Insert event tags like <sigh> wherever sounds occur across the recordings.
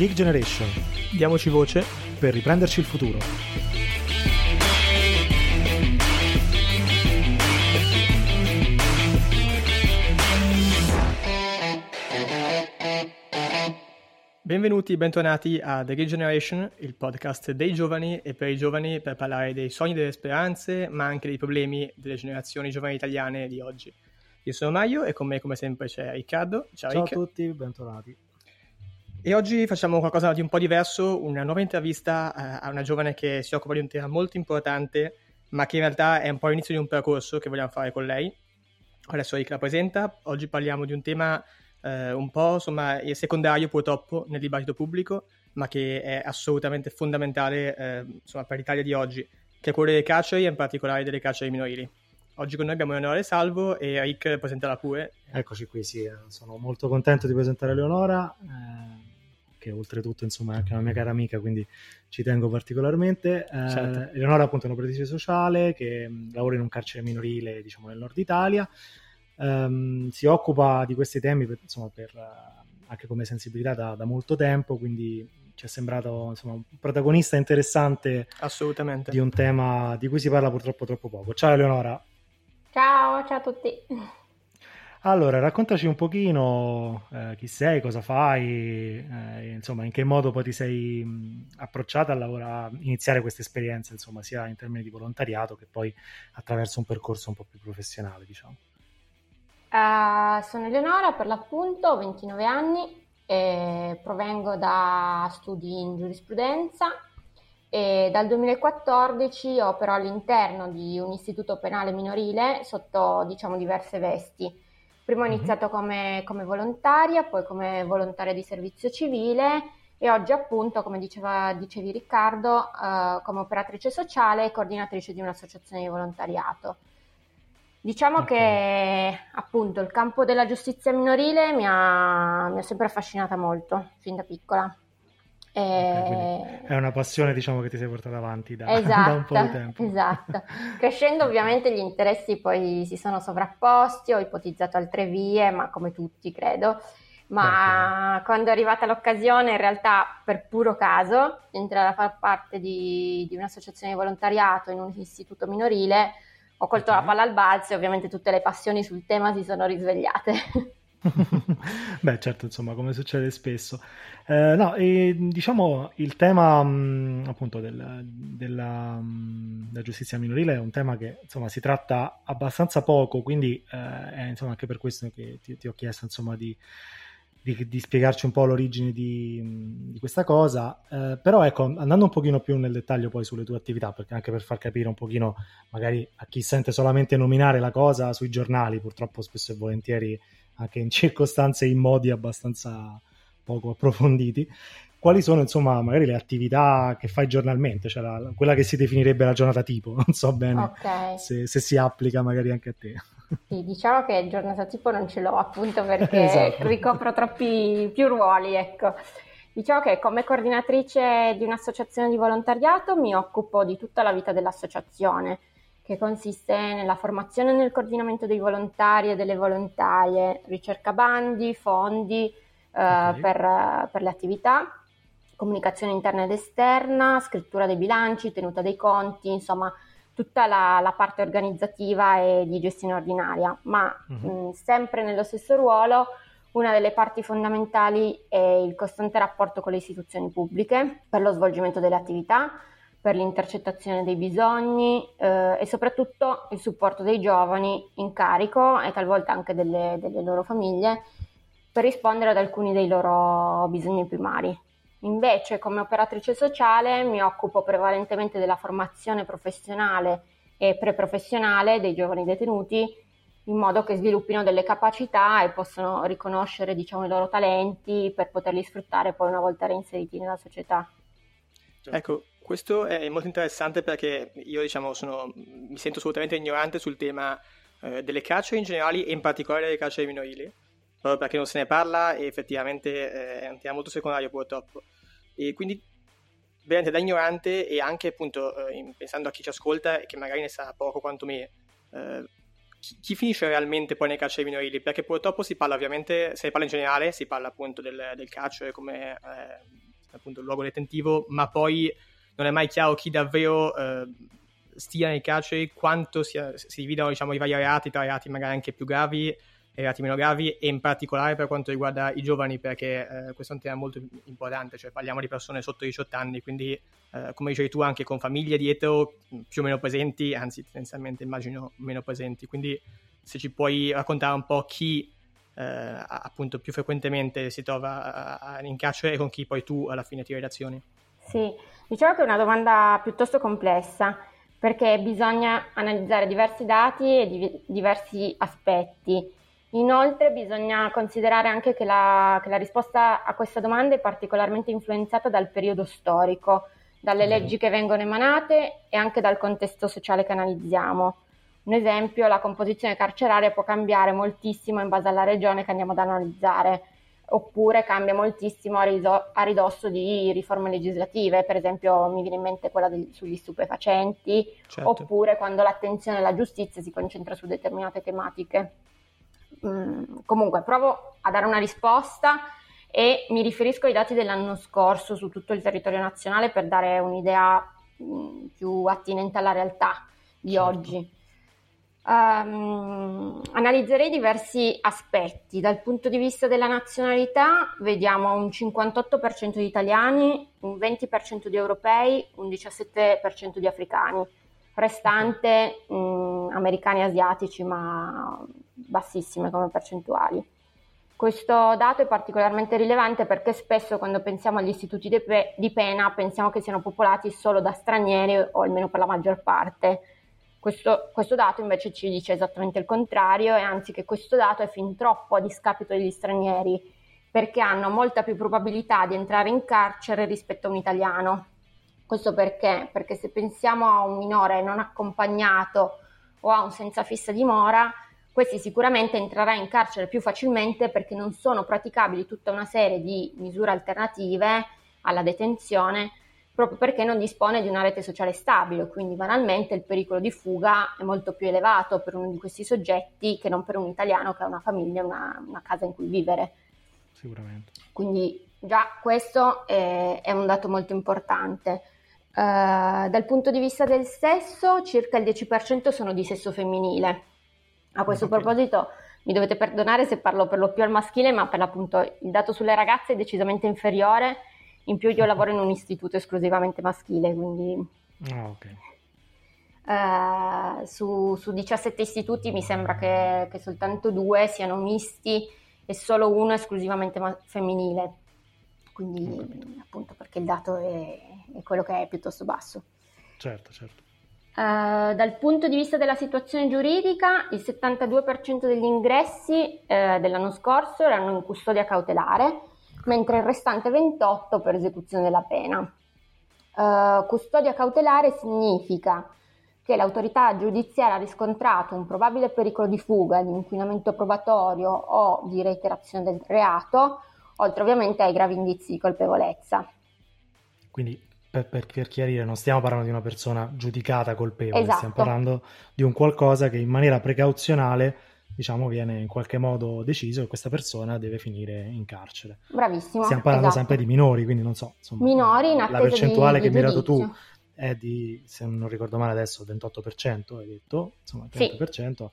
Geek Generation. Diamoci voce per riprenderci il futuro. Benvenuti, bentornati a The Geek Generation, il podcast dei giovani e per i giovani per parlare dei sogni e delle speranze, ma anche dei problemi delle generazioni giovani italiane di oggi. Io sono Mario e con me come sempre c'è Riccardo. Ciao, Ciao Rick. a tutti, bentornati. E oggi facciamo qualcosa di un po' diverso, una nuova intervista eh, a una giovane che si occupa di un tema molto importante, ma che in realtà è un po' l'inizio di un percorso che vogliamo fare con lei. Adesso Rick la presenta, oggi parliamo di un tema eh, un po' insomma secondario purtroppo nel dibattito pubblico, ma che è assolutamente fondamentale eh, insomma, per l'Italia di oggi, che è quello delle carceri e in particolare delle carceri minorili. Oggi con noi abbiamo Eleonora Salvo e Rick presenterà pure. Eccoci qui, sì, eh, sono molto contento di presentare Eleonora. Eh che oltretutto insomma è anche una mia cara amica, quindi ci tengo particolarmente. Eh, certo. Eleonora appunto è un'operatrice sociale che mh, mm, lavora in un carcere minorile diciamo nel nord Italia, um, si occupa di questi temi per, insomma per, uh, anche come sensibilità da, da, molto tempo, quindi ci è sembrato insomma, un protagonista interessante Assolutamente. di un tema di cui si parla purtroppo troppo poco. Ciao Eleonora! Ciao, ciao a tutti! Allora, raccontaci un pochino eh, chi sei, cosa fai, eh, insomma, in che modo poi ti sei mh, approcciata a, lavorare, a iniziare questa esperienza, insomma, sia in termini di volontariato che poi attraverso un percorso un po' più professionale, diciamo. Uh, sono Eleonora, per l'appunto, ho 29 anni, provengo da studi in giurisprudenza e dal 2014 opero all'interno di un istituto penale minorile sotto, diciamo, diverse vesti Prima ho mhm. iniziato come, come volontaria, poi come volontaria di servizio civile e oggi appunto, come diceva, dicevi Riccardo, eh, come operatrice sociale e coordinatrice di un'associazione di volontariato. Diciamo okay. che appunto il campo della giustizia minorile mi ha, mi ha sempre affascinata molto, fin da piccola. Okay, è una passione diciamo che ti sei portata avanti da, esatto, <laughs> da, un po' di tempo. Esatto, <laughs> crescendo ovviamente gli interessi poi si sono sovrapposti, ho ipotizzato altre vie, ma come tutti credo, ma Beh, quando è arrivata l'occasione in realtà per puro caso di entrare a far parte di, di, un'associazione di volontariato in un istituto minorile, ho colto okay. la palla al balzo e ovviamente tutte le passioni sul tema si sono risvegliate. <laughs> <laughs> Beh, certo, insomma, come succede spesso. Eh, no, e, diciamo il tema mh, appunto del, della, mh, della, giustizia minorile è un tema che insomma si tratta abbastanza poco, quindi eh, è insomma anche per questo che ti, ti ho chiesto insomma di, di, di, spiegarci un po' l'origine di, di questa cosa. Eh, però ecco, andando un pochino più nel dettaglio poi sulle tue attività, perché anche per far capire un pochino magari a chi sente solamente nominare la cosa sui giornali, purtroppo spesso e volentieri anche in circostanze e in modi abbastanza poco approfonditi. Quali sono, insomma, magari le attività che fai giornalmente, cioè la, quella che si definirebbe la giornata tipo? <laughs> Non so bene okay. se, se, si applica magari anche a te. Sì, diciamo che giornata tipo non ce l'ho appunto perché <laughs> esatto. ricopro troppi più ruoli, ecco. Diciamo che come coordinatrice di un'associazione di volontariato mi occupo di tutta la vita dell'associazione che consiste nella formazione e nel coordinamento dei volontari e delle volontarie, ricerca bandi, fondi eh, okay. per, per, le attività, comunicazione interna ed esterna, scrittura dei bilanci, tenuta dei conti, insomma tutta la, la parte organizzativa e di gestione ordinaria, ma uh-huh. mh, sempre nello stesso ruolo una delle parti fondamentali è il costante rapporto con le istituzioni pubbliche per lo svolgimento delle attività, per l'intercettazione dei bisogni eh, e soprattutto il supporto dei giovani in carico e talvolta anche delle, delle loro famiglie per rispondere ad alcuni dei loro bisogni primari. Invece, come operatrice sociale, mi occupo prevalentemente della formazione professionale e preprofessionale dei giovani detenuti, in modo che sviluppino delle capacità e possano riconoscere diciamo, i loro talenti per poterli sfruttare poi una volta reinseriti nella società. Ecco, questo è molto interessante perché io diciamo, sono, mi sento assolutamente ignorante sul tema eh, delle carceri in generale e in particolare delle carceri minorili, proprio perché non se ne parla e effettivamente eh, è un tema molto secondario purtroppo. E quindi veramente da ignorante e anche appunto eh, pensando a chi ci ascolta e che magari ne sa poco quanto me, eh, chi, chi, finisce realmente poi nei carceri minorili? Perché purtroppo si parla ovviamente, se ne parla in generale, si parla appunto del, del carcere come eh, appunto il luogo detentivo, ma poi non è mai chiaro chi davvero eh, stia nei carceri, quanto sia, si dividano diciamo, i vari reati tra reati magari anche più gravi e reati meno gravi e in particolare per quanto riguarda i giovani perché eh, questo è un tema molto importante, cioè parliamo di persone sotto i 18 anni, quindi eh, come dicevi tu anche con famiglie dietro più o meno presenti, anzi tendenzialmente immagino meno presenti, quindi se ci puoi raccontare un po' chi eh, appunto più frequentemente si trova in carcere e con chi poi tu alla fine ti relazioni. Sì, diciamo che è una domanda piuttosto complessa perché bisogna analizzare diversi dati e di- diversi aspetti. Inoltre bisogna considerare anche che la, che la, risposta a questa domanda è particolarmente influenzata dal periodo storico, dalle mm-hmm. leggi che vengono emanate e anche dal contesto sociale che analizziamo. Un esempio, la composizione carceraria può cambiare moltissimo in base alla regione che andiamo ad analizzare, oppure cambia moltissimo a, riso- a ridosso di riforme legislative, per esempio mi viene in mente quella del- sugli stupefacenti, certo. oppure quando l'attenzione alla giustizia si concentra su determinate tematiche. Mm, comunque, provo a dare una risposta e mi riferisco ai dati dell'anno scorso su tutto il territorio nazionale per dare un'idea mh, mm, più attinente alla realtà di certo. oggi. Um, analizzerei diversi aspetti. Dal punto di vista della nazionalità, vediamo un 58% di italiani, un 20% di europei, un 17% di africani, restante um, americani e asiatici, ma bassissime come percentuali. Questo dato è particolarmente rilevante perché spesso quando pensiamo agli istituti di, pe- di pena pensiamo che siano popolati solo da stranieri o almeno per la maggior parte questo, questo, dato invece ci dice esattamente il contrario e anzi che questo dato è fin troppo a discapito degli stranieri perché hanno molta più probabilità di entrare in carcere rispetto a un italiano. Questo perché? Perché se pensiamo a un minore non accompagnato o a un senza fissa dimora, questi sicuramente entrerà in carcere più facilmente perché non sono praticabili tutta una serie di misure alternative alla detenzione proprio perché non dispone di una rete sociale stabile, quindi banalmente il pericolo di fuga è molto più elevato per uno di questi soggetti che non per un italiano che ha una famiglia, una, una casa in cui vivere. Sicuramente. Quindi già questo è, è un dato molto importante. Uh, dal punto di vista del sesso, circa il 10% sono di sesso femminile. A questo okay. proposito mi dovete perdonare se parlo per lo più al maschile, ma per l'appunto il dato sulle ragazze è decisamente inferiore in più io lavoro in un istituto esclusivamente maschile, quindi... Ah, ok. Uh, su, su, 17 istituti mi sembra che, che, soltanto due siano misti e solo uno esclusivamente ma- femminile, quindi appunto perché il dato è, è, quello che è piuttosto basso. Certo, certo. Uh, dal punto di vista della situazione giuridica, il 72% degli ingressi uh, dell'anno scorso erano in custodia cautelare, mentre il restante 28 per esecuzione della pena. Uh, custodia cautelare significa che l'autorità giudiziaria ha riscontrato un probabile pericolo di fuga, di inquinamento probatorio o di reiterazione del reato, oltre ovviamente ai gravi indizi di colpevolezza. Quindi per, per, per, chiarire, non stiamo parlando di una persona giudicata colpevole, esatto. stiamo parlando di un qualcosa che in maniera precauzionale diciamo, viene in qualche modo deciso che questa persona deve finire in carcere. Bravissimo. Stiamo parlando esatto. sempre di minori, quindi non so, insomma, minori in la percentuale di, che mi hai dato tu è di, se non ricordo male adesso, 28%, hai detto, insomma, 30%. Sì.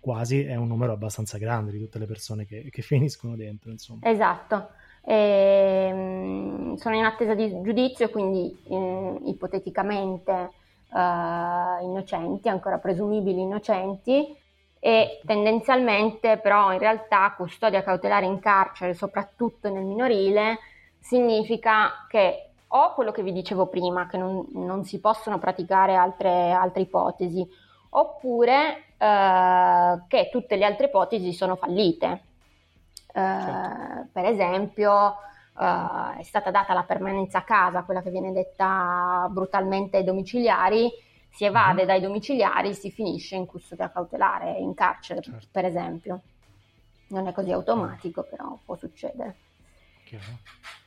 Quasi è un numero abbastanza grande di tutte le persone che, che finiscono dentro. Insomma. Esatto. E, ehm, sono in attesa di giudizio, quindi eh, ipoteticamente eh, innocenti, ancora presumibili innocenti, e tendenzialmente però in realtà custodia cautelare in carcere, soprattutto nel minorile, significa che o quello che vi dicevo prima, che non, non si possono praticare altre, altre ipotesi, oppure eh, che tutte le altre ipotesi sono fallite. Eh, certo. Per esempio, eh, è stata data la permanenza a casa, quella che viene detta brutalmente ai domiciliari, si evade uh-huh. dai domiciliari, si finisce in custodia cautelare, in carcere, certo. per esempio. Non è così automatico, però può succedere. Chiaro.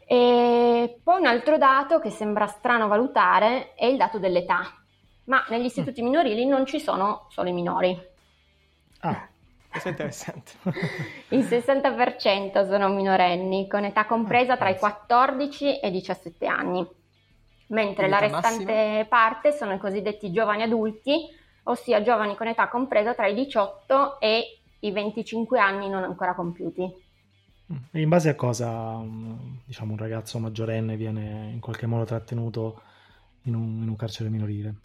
E poi un altro dato che sembra strano valutare è il dato dell'età, ma negli istituti mm. minorili non ci sono solo i minori. Ah. <laughs> Questo è interessante. <laughs> Il 60% sono minorenni, con età compresa tra i 14 e i 17 anni, mentre la restante massima? parte sono i cosiddetti giovani adulti, ossia giovani con età compresa tra i 18 e i 25 anni non ancora compiuti. E in base a cosa diciamo, un ragazzo maggiorenne viene in qualche modo trattenuto in un, in un carcere minorile?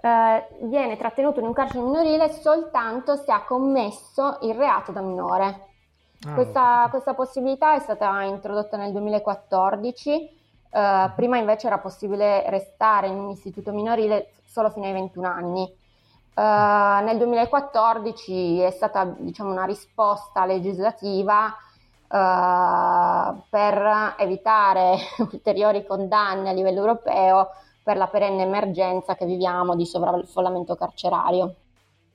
Eh, viene trattenuto in un carcere minorile soltanto se ha commesso il reato da minore. Ah, questa, questa, possibilità è stata introdotta nel 2014, eh, prima invece era possibile restare in un istituto minorile solo fino ai 21 anni. Uh, nel 2014 è stata diciamo, una risposta legislativa uh, per evitare <laughs> ulteriori condanne a livello europeo per la perenne emergenza che viviamo di sovraffollamento carcerario.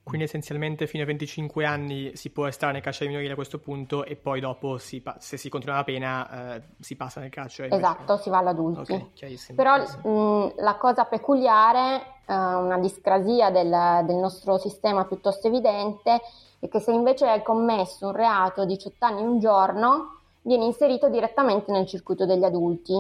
Quindi essenzialmente fino ai 25 anni si può restare nel carcere minorile a questo punto e poi dopo si pa- se si continua la pena eh, si passa nel carcere. Esatto, si va all'adulti. Okay, Però mh, la cosa peculiare, eh, una discrasia del, del, nostro sistema piuttosto evidente, è che se invece hai commesso un reato a 18 anni un giorno, viene inserito direttamente nel circuito degli adulti.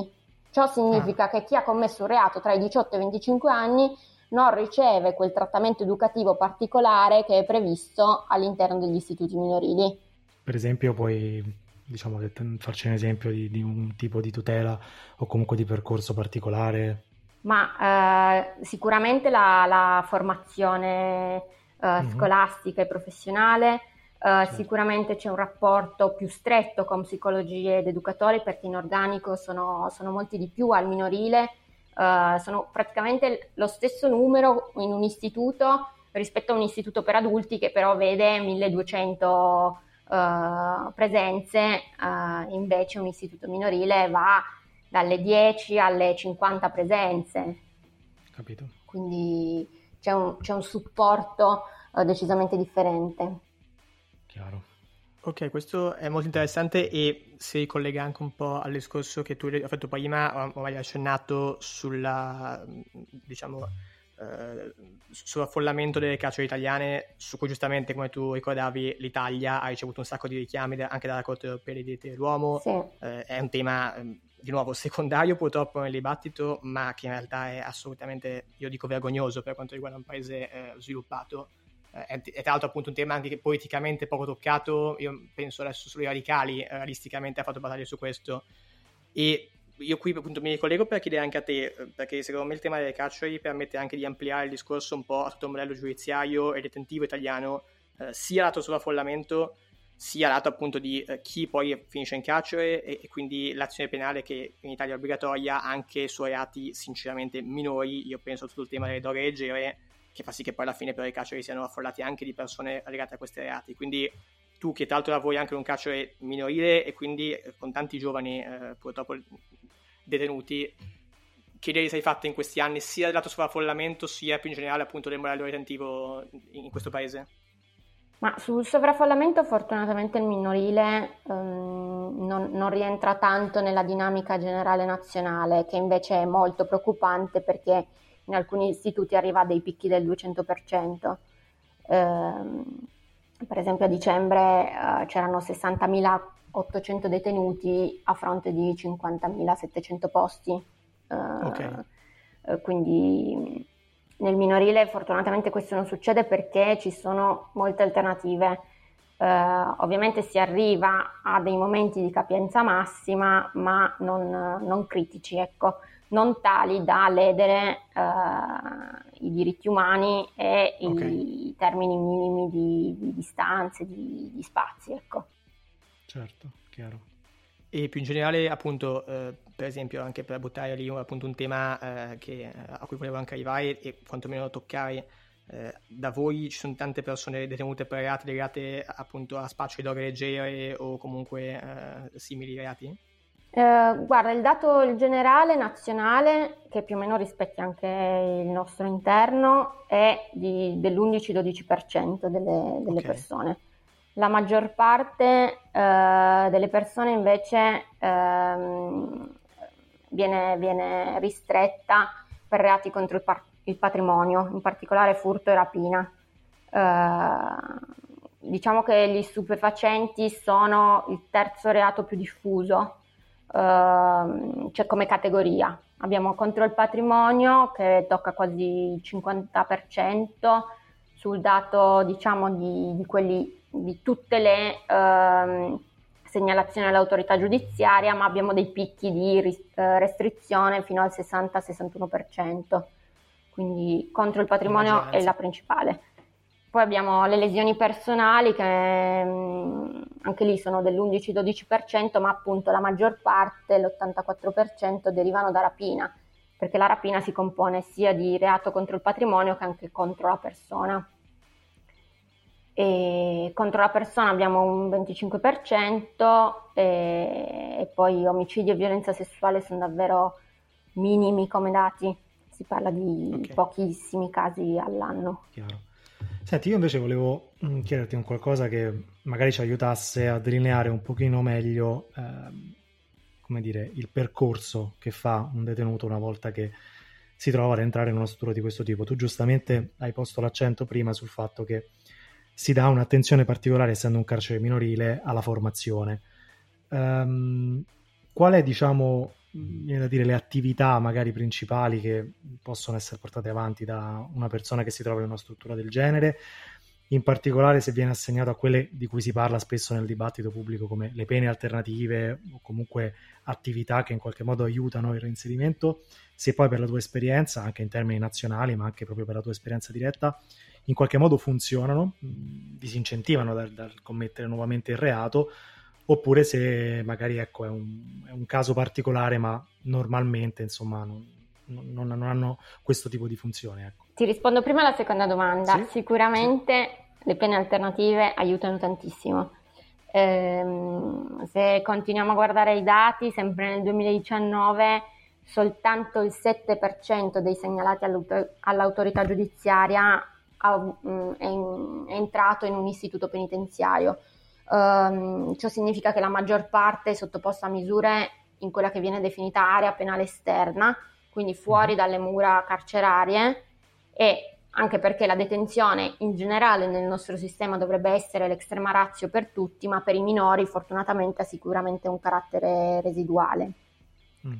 Ciò significa ah. che chi ha commesso un reato tra i 18 e i 25 anni non riceve quel trattamento educativo particolare che è previsto all'interno degli istituti minorili. Per esempio, puoi diciamo, farci un esempio di, di un tipo di tutela o comunque di percorso particolare? Ma eh, sicuramente la, la formazione eh, mm-hmm. scolastica e professionale, Uh, sì. Sicuramente c'è un rapporto più stretto con psicologi ed educatori perché in organico sono, sono molti di più al minorile uh, sono praticamente lo stesso numero in un istituto rispetto a un istituto per adulti che però vede 1200 uh, eh, presenze, uh, invece un istituto minorile va dalle 10 alle 50 presenze. Capito. Quindi c'è un, c'è un supporto decisamente differente. Chiaro. Ok, questo è molto interessante e si ricollega anche un po' al discorso che tu hai fatto prima, o hai accennato sulla, diciamo, eh, sull'affollamento delle carceri italiane, su cui giustamente, come tu ricordavi, l'Italia ha ricevuto un sacco di richiami anche dalla Corte europea dei diritti dell'uomo. Sì. Eh, è un tema, ehm, di nuovo, secondario purtroppo nel dibattito, ma che in realtà è assolutamente, io dico, vergognoso per quanto riguarda un paese eh, sviluppato è, è, tra l'altro appunto un tema anche politicamente poco toccato, io penso adesso sui radicali eh, realisticamente ha fatto battaglie su questo. E io qui appunto mi ricollego per chiedere anche a te, eh, perché secondo me il tema delle carceri permette anche di ampliare il discorso un po' a tutto il modello giudiziario e detentivo italiano, eh, sia lato sovraffollamento, sia lato appunto di eh, chi poi finisce in carcere e, e, quindi l'azione penale che in Italia è obbligatoria anche su reati sinceramente minori, io penso a tutto il tema delle droghe leggere, che fa sì che poi alla fine però i carceri siano affollati anche di persone legate a questi reati. Quindi tu che tra l'altro lavori anche in un carcere minorile e quindi eh, con tanti giovani eh, purtroppo detenuti, che idee sei fatte in questi anni sia del lato sovraffollamento sia più in generale appunto del modello detentivo in questo paese? Ma sul sovraffollamento fortunatamente il minorile um, non, non, rientra tanto nella dinamica generale nazionale, che invece è molto preoccupante perché in alcuni istituti arriva a dei picchi del 200%. Eh, per esempio a dicembre eh, c'erano 60.800 detenuti a fronte di 50.700 posti. Eh, okay. Eh, quindi nel minorile fortunatamente questo non succede perché ci sono molte alternative. Uh, ovviamente si arriva a dei momenti di capienza massima, ma non, non critici, ecco non tali da ledere uh, i diritti umani e okay. i termini minimi di, di distanze, di, di, spazi. Ecco. Certo, chiaro. E più in generale, appunto, eh, per esempio, anche per buttare lì appunto, un tema eh, che, a cui volevo anche arrivare e quantomeno toccare, eh, da voi ci sono tante persone detenute per reati legati appunto a spaccio di droghe leggere o comunque eh, simili reati? Eh, guarda, il dato generale nazionale, che più o meno rispecchia anche il nostro interno, è di, dell'11-12% delle, delle okay. persone. La maggior parte eh, delle persone invece ehm, viene, viene, ristretta per reati contro il, par- il, patrimonio, in particolare furto e rapina. Eh, diciamo che gli stupefacenti sono il terzo reato più diffuso, uh, cioè come categoria. Abbiamo contro il patrimonio che tocca quasi il 50% sul dato diciamo di, di, quelli, di tutte le uh, segnalazioni all'autorità giudiziaria, ma abbiamo dei picchi di eh, restrizione fino al 60-61%. Quindi contro il patrimonio è la principale. Poi abbiamo le lesioni personali che mm, anche lì sono dell'11-12%, ma appunto la maggior parte, l'84%, derivano da rapina, perché la rapina si compone sia di reato contro il patrimonio che anche contro la persona. E contro la persona abbiamo un 25% e, e poi omicidio e violenza sessuale sono davvero minimi come dati, si parla di okay. pochissimi casi all'anno. Chiaro. Senti, io invece volevo mm, chiederti un qualcosa che magari ci aiutasse a delineare un pochino meglio, eh, come dire, il percorso che fa un detenuto una volta che si trova ad entrare in una struttura di questo tipo. Tu giustamente hai posto l'accento prima sul fatto che si dà un'attenzione particolare, essendo un carcere minorile, alla formazione. Um, qual è, diciamo, viene da dire, le attività magari principali che possono essere portate avanti da una persona che si trova in una struttura del genere, in particolare se viene assegnato a quelle di cui si parla spesso nel dibattito pubblico come le pene alternative o comunque attività che in qualche modo aiutano il reinserimento, se poi per la tua esperienza, anche in termini nazionali, ma anche proprio per la tua esperienza diretta, in qualche modo funzionano, disincentivano dal, dal commettere nuovamente il reato, oppure se magari ecco, è, un, è un caso particolare, ma normalmente insomma non, non, non, hanno questo tipo di funzione. Ecco. Ti rispondo prima alla seconda domanda. Sì? Sicuramente sì. le pene alternative aiutano tantissimo. Ehm, se continuiamo a guardare i dati, sempre nel 2019 soltanto il 7% dei segnalati all'autorità giudiziaria mm, è, entrato in un istituto penitenziario Um, ciò significa che la maggior parte è sottoposta a misure in quella che viene definita area penale esterna, quindi fuori mhm. dalle mura carcerarie e anche perché la detenzione in generale nel nostro sistema dovrebbe essere l'extrema razio per tutti, ma per i minori fortunatamente ha sicuramente un carattere residuale. Mm-hmm.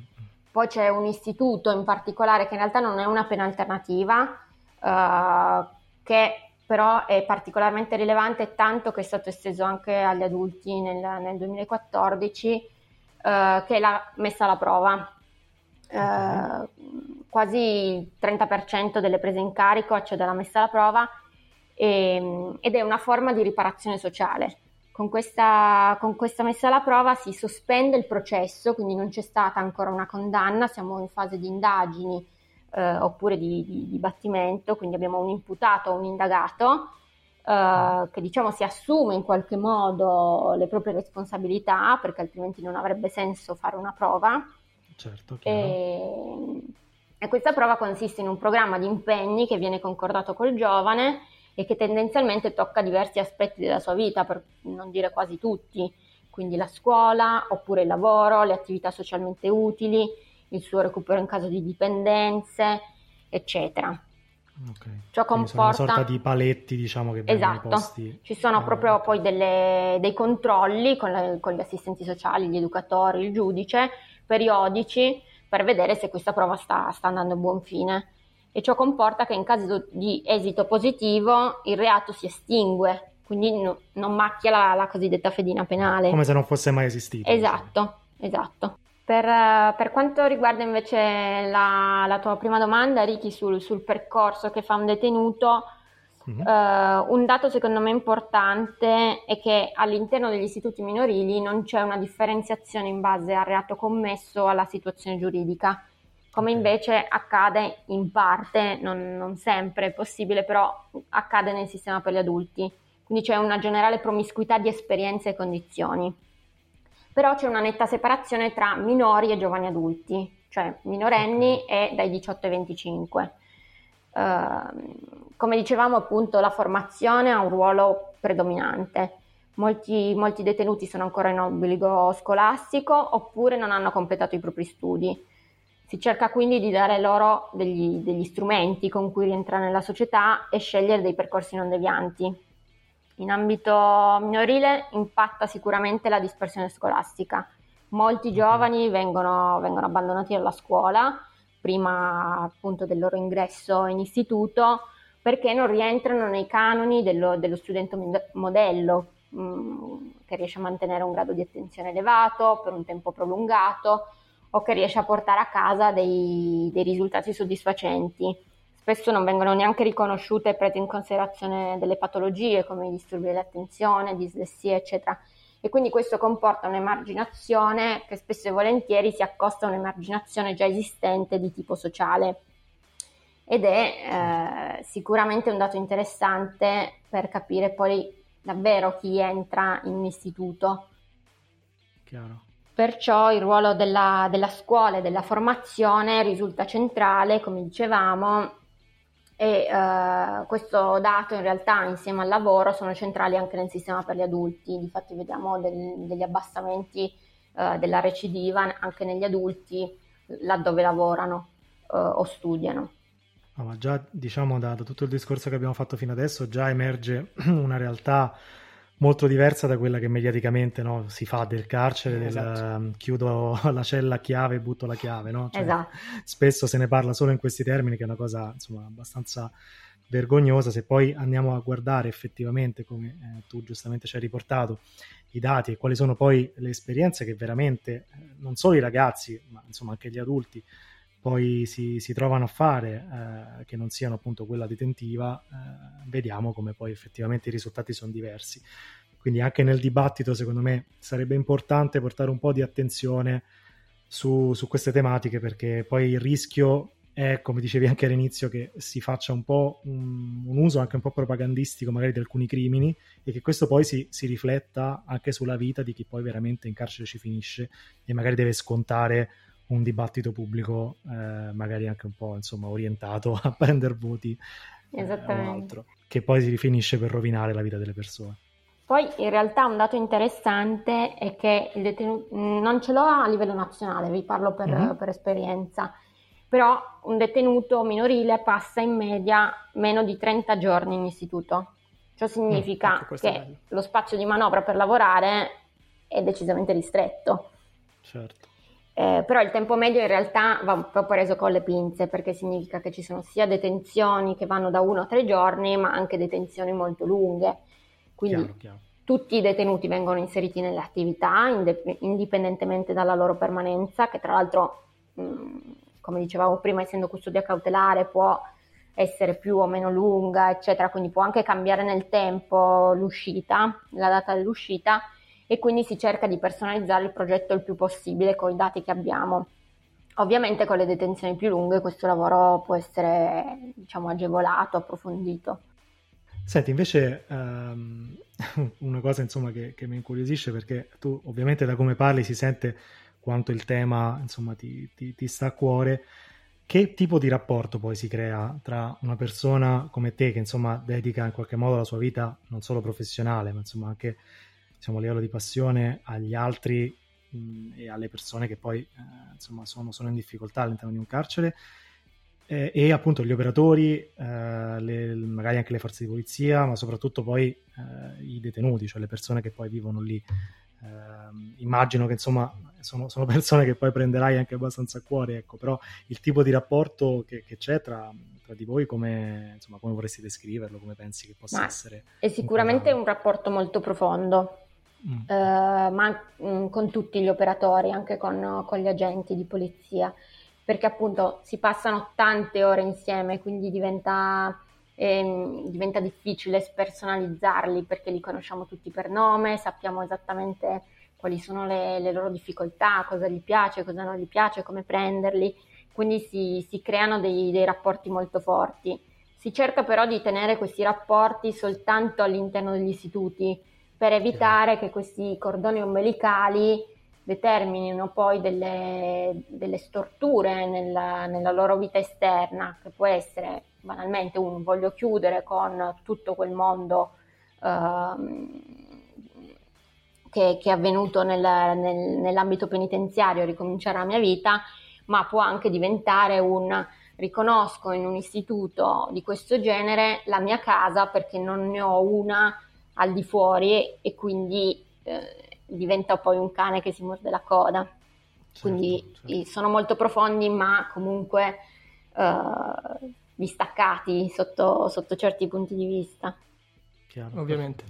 Poi c'è un istituto in particolare che in realtà non è una pena alternativa, uh, che però è particolarmente rilevante tanto che è stato esteso anche agli adulti nel, nel 2014, eh, che è la messa alla prova. Eh, quasi il 30% delle prese in carico accede alla messa alla prova e, ed è una forma di riparazione sociale. Con questa, con questa messa alla prova si sospende il processo, quindi non c'è stata ancora una condanna, siamo in fase di indagini eh, oppure di, di, dibattimento, quindi abbiamo un imputato o un indagato eh, che diciamo si assume in qualche modo le proprie responsabilità perché altrimenti non avrebbe senso fare una prova. Certo, e, e questa prova consiste in un programma di impegni che viene concordato col giovane e che tendenzialmente tocca diversi aspetti della sua vita, per non dire quasi tutti, quindi la scuola, oppure il lavoro, le attività socialmente utili, il suo recupero in caso di dipendenze, eccetera. Okay. Ciò comporta una sorta di paletti, diciamo che esatto. posti. Ci sono proprio poi delle, dei controlli con, la, con, gli assistenti sociali, gli educatori, il giudice, periodici per vedere se questa prova sta, sta andando a buon fine. E ciò comporta che in caso di esito positivo il reato si estingue, quindi no, non macchia la, la, cosiddetta fedina penale. Come se non fosse mai esistito. Esatto, diciamo. esatto. Per, per, quanto riguarda invece la, la, tua prima domanda, Ricky, sul, sul, percorso che fa un detenuto, mm-hmm. eh, un dato secondo me importante è che all'interno degli istituti minorili non c'è una differenziazione in base al reato commesso o alla situazione giuridica, come invece accade in parte, non, non sempre è possibile, però accade nel sistema per gli adulti. Quindi c'è una generale promiscuità di esperienze e condizioni però c'è una netta separazione tra minori e giovani adulti, cioè minorenni okay. e dai 18 ai 25. Uh, ehm, come dicevamo appunto la formazione ha un ruolo predominante. Molti, molti, detenuti sono ancora in obbligo scolastico oppure non hanno completato i propri studi. Si cerca quindi di dare loro degli, degli strumenti con cui rientrare nella società e scegliere dei percorsi non devianti. In ambito minorile impatta sicuramente la dispersione scolastica. Molti giovani vengono, vengono abbandonati dalla scuola prima appunto del loro ingresso in istituto perché non rientrano nei canoni dello, dello studente modello mh, mm, che riesce a mantenere un grado di attenzione elevato per un tempo prolungato o che riesce a portare a casa dei, dei risultati soddisfacenti. Spesso non vengono neanche riconosciute e prese in considerazione delle patologie come i disturbi dell'attenzione, dislessia, eccetera. E quindi questo comporta un'emarginazione che spesso e volentieri si accosta a un'emarginazione già esistente di tipo sociale. Ed è eh, sicuramente un dato interessante per capire poi davvero chi entra in un istituto. Chiaro. Perciò il ruolo della, della scuola e della formazione risulta centrale, come dicevamo, e uh, questo dato in realtà insieme al lavoro sono centrali anche nel sistema per gli adulti, difatti vediamo del, degli abbassamenti uh, della recidiva anche negli adulti laddove lavorano uh, o studiano. No, ma già diciamo da, da tutto il discorso che abbiamo fatto fino adesso già emerge <clears throat> una realtà molto diversa da quella che mediaticamente no, si fa del carcere, esatto. del um, chiudo <laughs> la cella a chiave e butto la chiave. No? Cioè, esatto. Spesso se ne parla solo in questi termini, che è una cosa insomma, abbastanza vergognosa. Se poi andiamo a guardare effettivamente, come eh, tu giustamente ci hai riportato, i dati e quali sono poi le esperienze che veramente eh, non solo i ragazzi, ma insomma anche gli adulti poi si, si trovano a fare, eh, che non siano appunto quella detentiva, eh, vediamo come poi effettivamente i risultati sono diversi. Quindi anche nel dibattito, secondo me, sarebbe importante portare un po' di attenzione su, su queste tematiche, perché poi il rischio è, come dicevi anche all'inizio, che si faccia un po' un, un, uso anche un po' propagandistico magari di alcuni crimini e che questo poi si, si, rifletta anche sulla vita di chi poi veramente in carcere ci finisce e magari deve scontare un dibattito pubblico eh, magari anche un po' insomma orientato <laughs> a prendere voti eh, altro, che poi si rifinisce per rovinare la vita delle persone. Poi in realtà un dato interessante è che il detenuto, non ce l'ho a livello nazionale, vi parlo per, mm-hmm. per esperienza, però un detenuto minorile passa in media meno di 30 giorni in istituto. Ciò significa mm, che lo spazio di manovra per lavorare è decisamente ristretto. Certo. Eh, però il tempo medio in realtà va po' preso con le pinze perché significa che ci sono sia detenzioni che vanno da uno a tre giorni, ma anche detenzioni molto lunghe. Quindi chiaro, chiaro. tutti i detenuti vengono inseriti nelle attività indip- indipendentemente dalla loro permanenza, che tra l'altro, mh, come dicevamo prima, essendo custodia cautelare può essere più o meno lunga, eccetera, quindi può anche cambiare nel tempo l'uscita, la data dell'uscita e quindi si cerca di personalizzare il progetto il più possibile con i dati che abbiamo. Ovviamente con le detenzioni più lunghe questo lavoro può essere diciamo, agevolato, approfondito. Senti, invece um, <laughs> una cosa insomma, che, che, mi incuriosisce perché tu ovviamente da come parli si sente quanto il tema insomma, ti, ti, ti sta a cuore. Che tipo di rapporto poi si crea tra una persona come te che insomma dedica in qualche modo la sua vita non solo professionale ma insomma anche diciamo, a livello di passione agli altri mh, e alle persone che poi eh, insomma, sono, sono, in difficoltà all'interno di un carcere eh, e appunto gli operatori, eh, le, magari anche le forze di polizia, ma soprattutto poi eh, i detenuti, cioè le persone che poi vivono lì. Ehm, immagino che insomma sono, sono, persone che poi prenderai anche abbastanza a cuore, ecco, però il tipo di rapporto che, che c'è tra, tra, di voi, come, insomma, come vorresti descriverlo, come pensi che possa ma essere? È sicuramente un rapporto molto profondo, mm. eh, ma mm, con tutti gli operatori, anche con, con, gli agenti di polizia, perché appunto si passano tante ore insieme, quindi diventa, eh, diventa difficile spersonalizzarli perché li conosciamo tutti per nome, sappiamo esattamente quali sono le, le loro difficoltà, cosa gli piace, cosa non gli piace, come prenderli, quindi si, si creano dei, dei rapporti molto forti. Si cerca però di tenere questi rapporti soltanto all'interno degli istituti, per evitare che questi cordoni ombelicali determinino poi delle, delle storture nella, nella, loro vita esterna, che può essere banalmente un voglio chiudere con tutto quel mondo uh, che, che, è avvenuto nel, nel, nell'ambito penitenziario, ricominciare la mia vita, ma può anche diventare un riconosco in un istituto di questo genere la mia casa perché non ne ho una al di fuori e, quindi eh, diventa poi un cane che si morde la coda. Certo, quindi certo. sono molto profondi ma comunque eh, distaccati sotto, sotto certi punti di vista. Chiaro, ovviamente.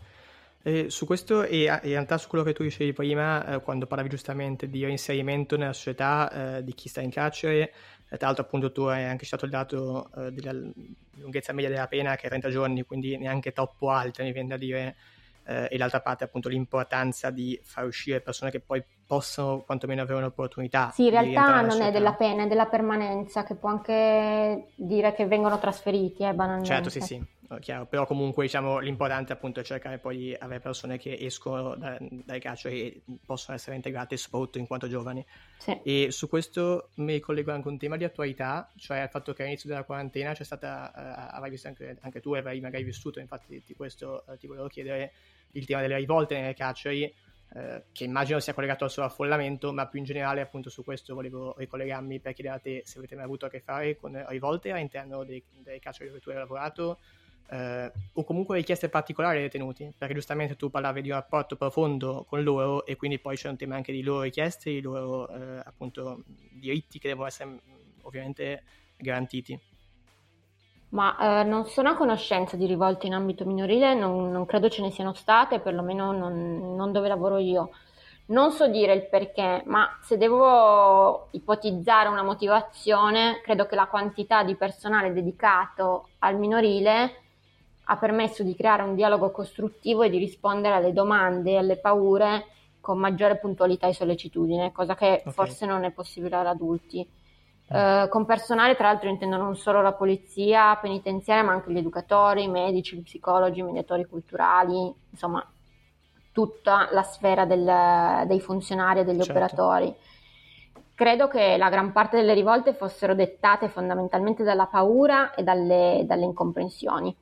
E su questo e in realtà su quello che tu dicevi prima, eh, quando parlavi giustamente di reinserimento nella società eh, di chi sta in carcere, tra l'altro appunto tu hai anche citato il dato eh, della lunghezza media della pena che è 30 giorni, quindi neanche troppo alta mi viene da dire, eh, e l'altra parte appunto l'importanza di far uscire persone che poi possono quantomeno avere un'opportunità. Sì, in realtà non è della pena, è della permanenza, che può anche dire che vengono trasferiti, eh, banalmente. Certo, sì, sì, chiaro, però comunque diciamo l'importante appunto è cercare poi di avere persone che escono da, dai carceri e possono essere integrate soprattutto in quanto giovani. Sì. E su questo mi ricollego anche un tema di attualità, cioè il fatto che all'inizio della quarantena c'è stata, uh, avrai visto anche, anche tu, avrai magari vissuto, infatti di questo uh, ti volevo chiedere il tema delle rivolte nelle carceri, eh, che immagino sia collegato al sovraffollamento, ma più in generale appunto su questo volevo ricollegarmi per chiedere a te se avete mai avuto a che fare con rivolte all'interno dei, dei carceri dove tu hai lavorato eh, o comunque richieste particolari ai detenuti, perché giustamente tu parlavi di un rapporto profondo con loro e quindi poi c'è un tema anche di loro richieste, di loro eh, appunto diritti che devono essere ovviamente garantiti ma eh, non sono a conoscenza di rivolte in ambito minorile, non, non credo ce ne siano state, perlomeno non, non, dove lavoro io. Non so dire il perché, ma se devo ipotizzare una motivazione, credo che la quantità di personale dedicato al minorile ha permesso di creare un dialogo costruttivo e di rispondere alle domande e alle paure con maggiore puntualità e sollecitudine, cosa che okay. forse non è possibile ad adulti. Eh, con personale, tra l'altro, intendo non solo la polizia penitenziaria, ma anche gli educatori, i medici, gli psicologi, i mediatori culturali, insomma, tutta la sfera del, dei funzionari e degli certo. operatori. Credo che la gran parte delle rivolte fossero dettate fondamentalmente dalla paura e dalle, dalle incomprensioni.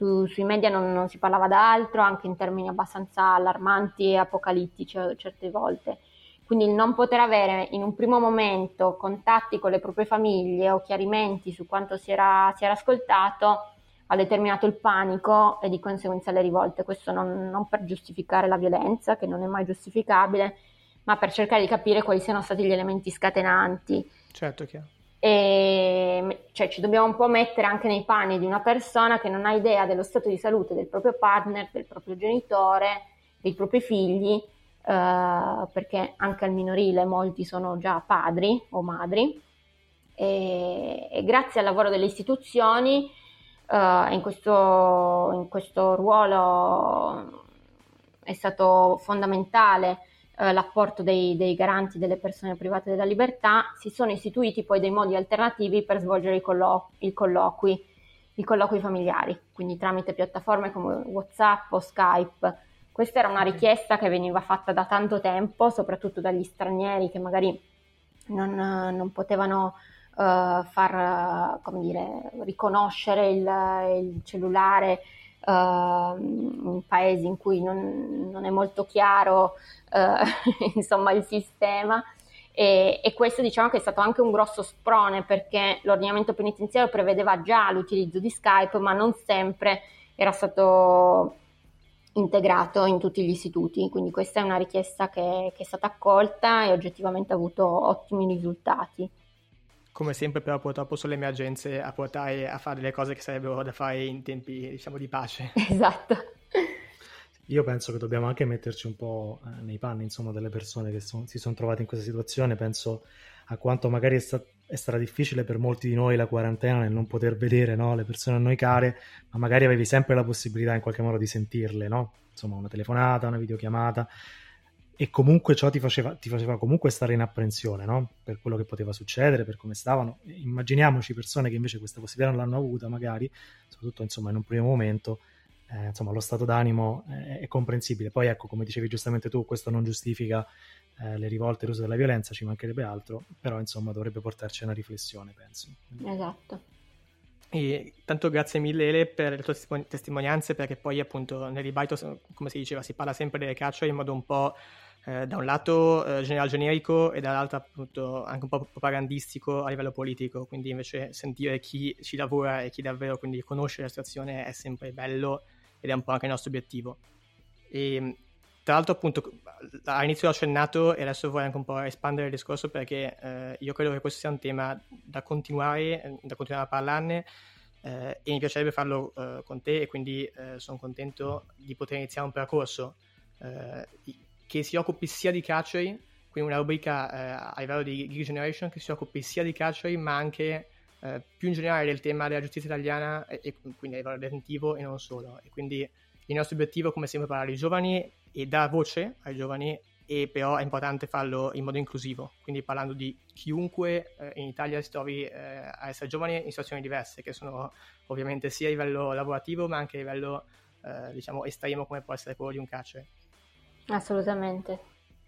Su, sui media non, non si parlava d'altro, anche in termini abbastanza allarmanti e apocalittici certe volte. Quindi il non poter avere in un primo momento contatti con le proprie famiglie o chiarimenti su quanto si era, si era ascoltato ha determinato il panico e di conseguenza le rivolte. Questo non, non per giustificare la violenza, che non è mai giustificabile, ma per cercare di capire quali siano stati gli elementi scatenanti. Certo, chiaro. E cioè, ci dobbiamo un po' mettere anche nei panni di una persona che non ha idea dello stato di salute del proprio partner, del proprio genitore, dei propri figli eh, perché anche al minorile molti sono già padri o madri. E, e grazie al lavoro delle istituzioni uh, in, questo, in, questo, ruolo è stato fondamentale uh, l'apporto dei, dei, garanti delle persone private della libertà, si sono istituiti poi dei modi alternativi per svolgere i, collo- i colloqui, i colloqui familiari, quindi tramite piattaforme come WhatsApp o Skype. Questa era una richiesta che veniva fatta da tanto tempo, soprattutto dagli stranieri che magari non, non potevano uh, far come dire, riconoscere il, il cellulare uh, in paesi in cui non, non è molto chiaro uh, <laughs> insomma, il sistema. E, e, questo diciamo che è stato anche un grosso sprone perché l'ordinamento penitenziario prevedeva già l'utilizzo di Skype, ma non sempre era stato integrato in tutti gli istituti, quindi questa è una richiesta che, che è stata accolta e oggettivamente ha avuto ottimi risultati. Come sempre però purtroppo sono le emergenze a portare a fare delle cose che sarebbero da fare in tempi diciamo di pace. <laughs> Esatto. Io penso che dobbiamo anche metterci un po' eh, nei panni insomma, delle persone che son, si sono trovate in questa situazione, penso a quanto magari è stato è stata difficile per molti di noi la quarantena nel non poter vedere no, le persone a noi care, ma magari avevi sempre la possibilità in qualche modo di sentirle, no? Insomma, una telefonata, una videochiamata e comunque ciò ti faceva, ti faceva comunque stare in apprensione no? per quello che poteva succedere, per come stavano. Immaginiamoci persone che invece questa possibilità non l'hanno avuta, magari, soprattutto insomma, in un primo momento, eh, insomma, lo stato d'animo è, è comprensibile. Poi, ecco, come dicevi giustamente tu, questo non giustifica eh, le rivolte e l'uso della violenza, ci mancherebbe altro, però insomma dovrebbe portarci a una riflessione, penso. Esatto. E tanto grazie mille Ele per le tue testimonianze perché poi appunto nel dibattito, come si diceva, si parla sempre delle cacce in modo un po' eh, da un lato eh, general generico e dall'altro appunto anche un po' propagandistico a livello politico, quindi invece sentire chi ci lavora e chi davvero quindi conosce la situazione è sempre bello ed è un po' anche il nostro obiettivo. E tra l'altro, appunto, all'inizio ho accennato e adesso vorrei anche un po' espandere il discorso perché eh, io credo che questo sia un tema da continuare, da continuare a parlarne eh, e mi piacerebbe farlo eh, con te e quindi eh, sono contento di poter iniziare un percorso eh, che si occupi sia di carceri, quindi una rubrica eh, a livello di Geek Generation che si occupi sia di carceri ma anche più in generale del tema della giustizia italiana e, e quindi a livello detentivo e non solo. E quindi il nostro obiettivo, come sempre, è parlare ai giovani e dare voce ai giovani, e però è importante farlo in modo inclusivo, quindi parlando di chiunque eh, in Italia si trovi eh, a essere giovane in situazioni diverse, che sono ovviamente sia a livello lavorativo ma anche a livello eh, diciamo estremo come può essere quello di un carcere. Assolutamente.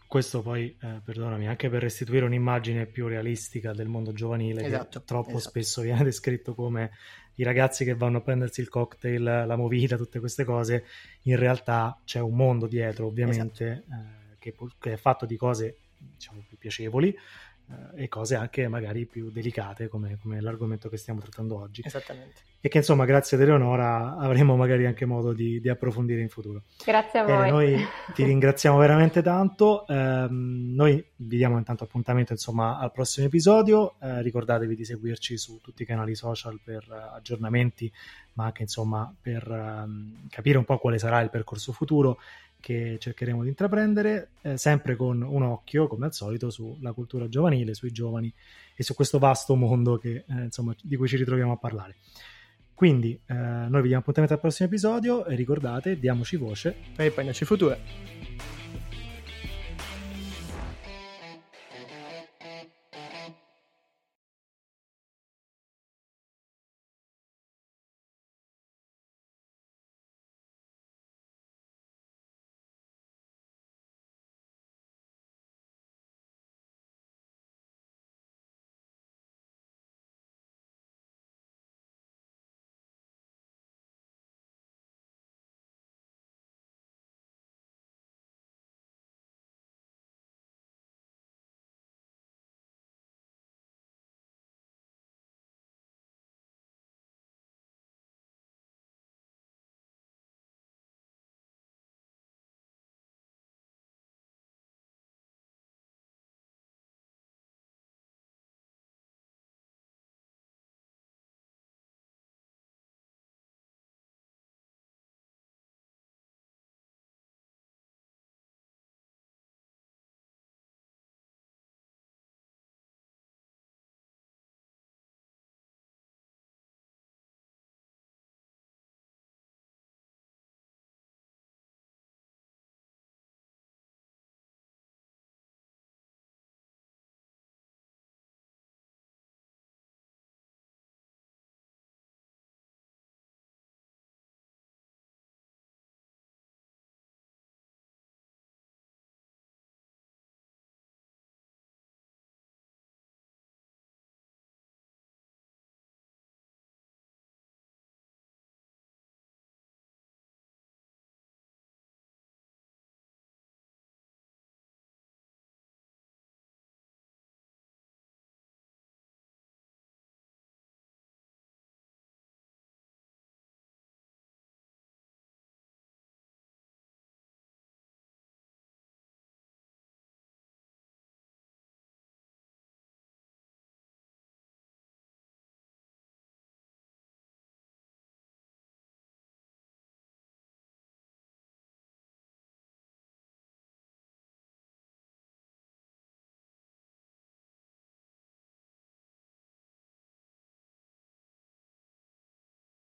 Questo poi, eh, perdonami, anche per restituire un'immagine più realistica del mondo giovanile, esatto, che troppo esatto. spesso viene <laughs> descritto come i ragazzi che vanno a prendersi il cocktail, la movita, tutte queste cose, in realtà c'è un mondo dietro, ovviamente, esatto. eh, che, che, è fatto di cose diciamo più piacevoli, e cose anche magari più delicate come, come, l'argomento che stiamo trattando oggi. Esattamente. E che insomma grazie ad Eleonora avremo magari anche modo di, di approfondire in futuro. Grazie a voi. E noi <laughs> ti ringraziamo veramente tanto, eh, noi vi diamo intanto appuntamento insomma al prossimo episodio, eh, ricordatevi di seguirci su tutti i canali social per uh, aggiornamenti ma anche insomma per um, capire un po' quale sarà il percorso futuro che cercheremo di intraprendere, eh, sempre con un occhio, come al solito, sulla cultura giovanile, sui giovani e su questo vasto mondo che, eh, insomma, di cui ci ritroviamo a parlare. Quindi eh, noi vi diamo appuntamento al prossimo episodio e ricordate, diamoci voce il pagnoci future.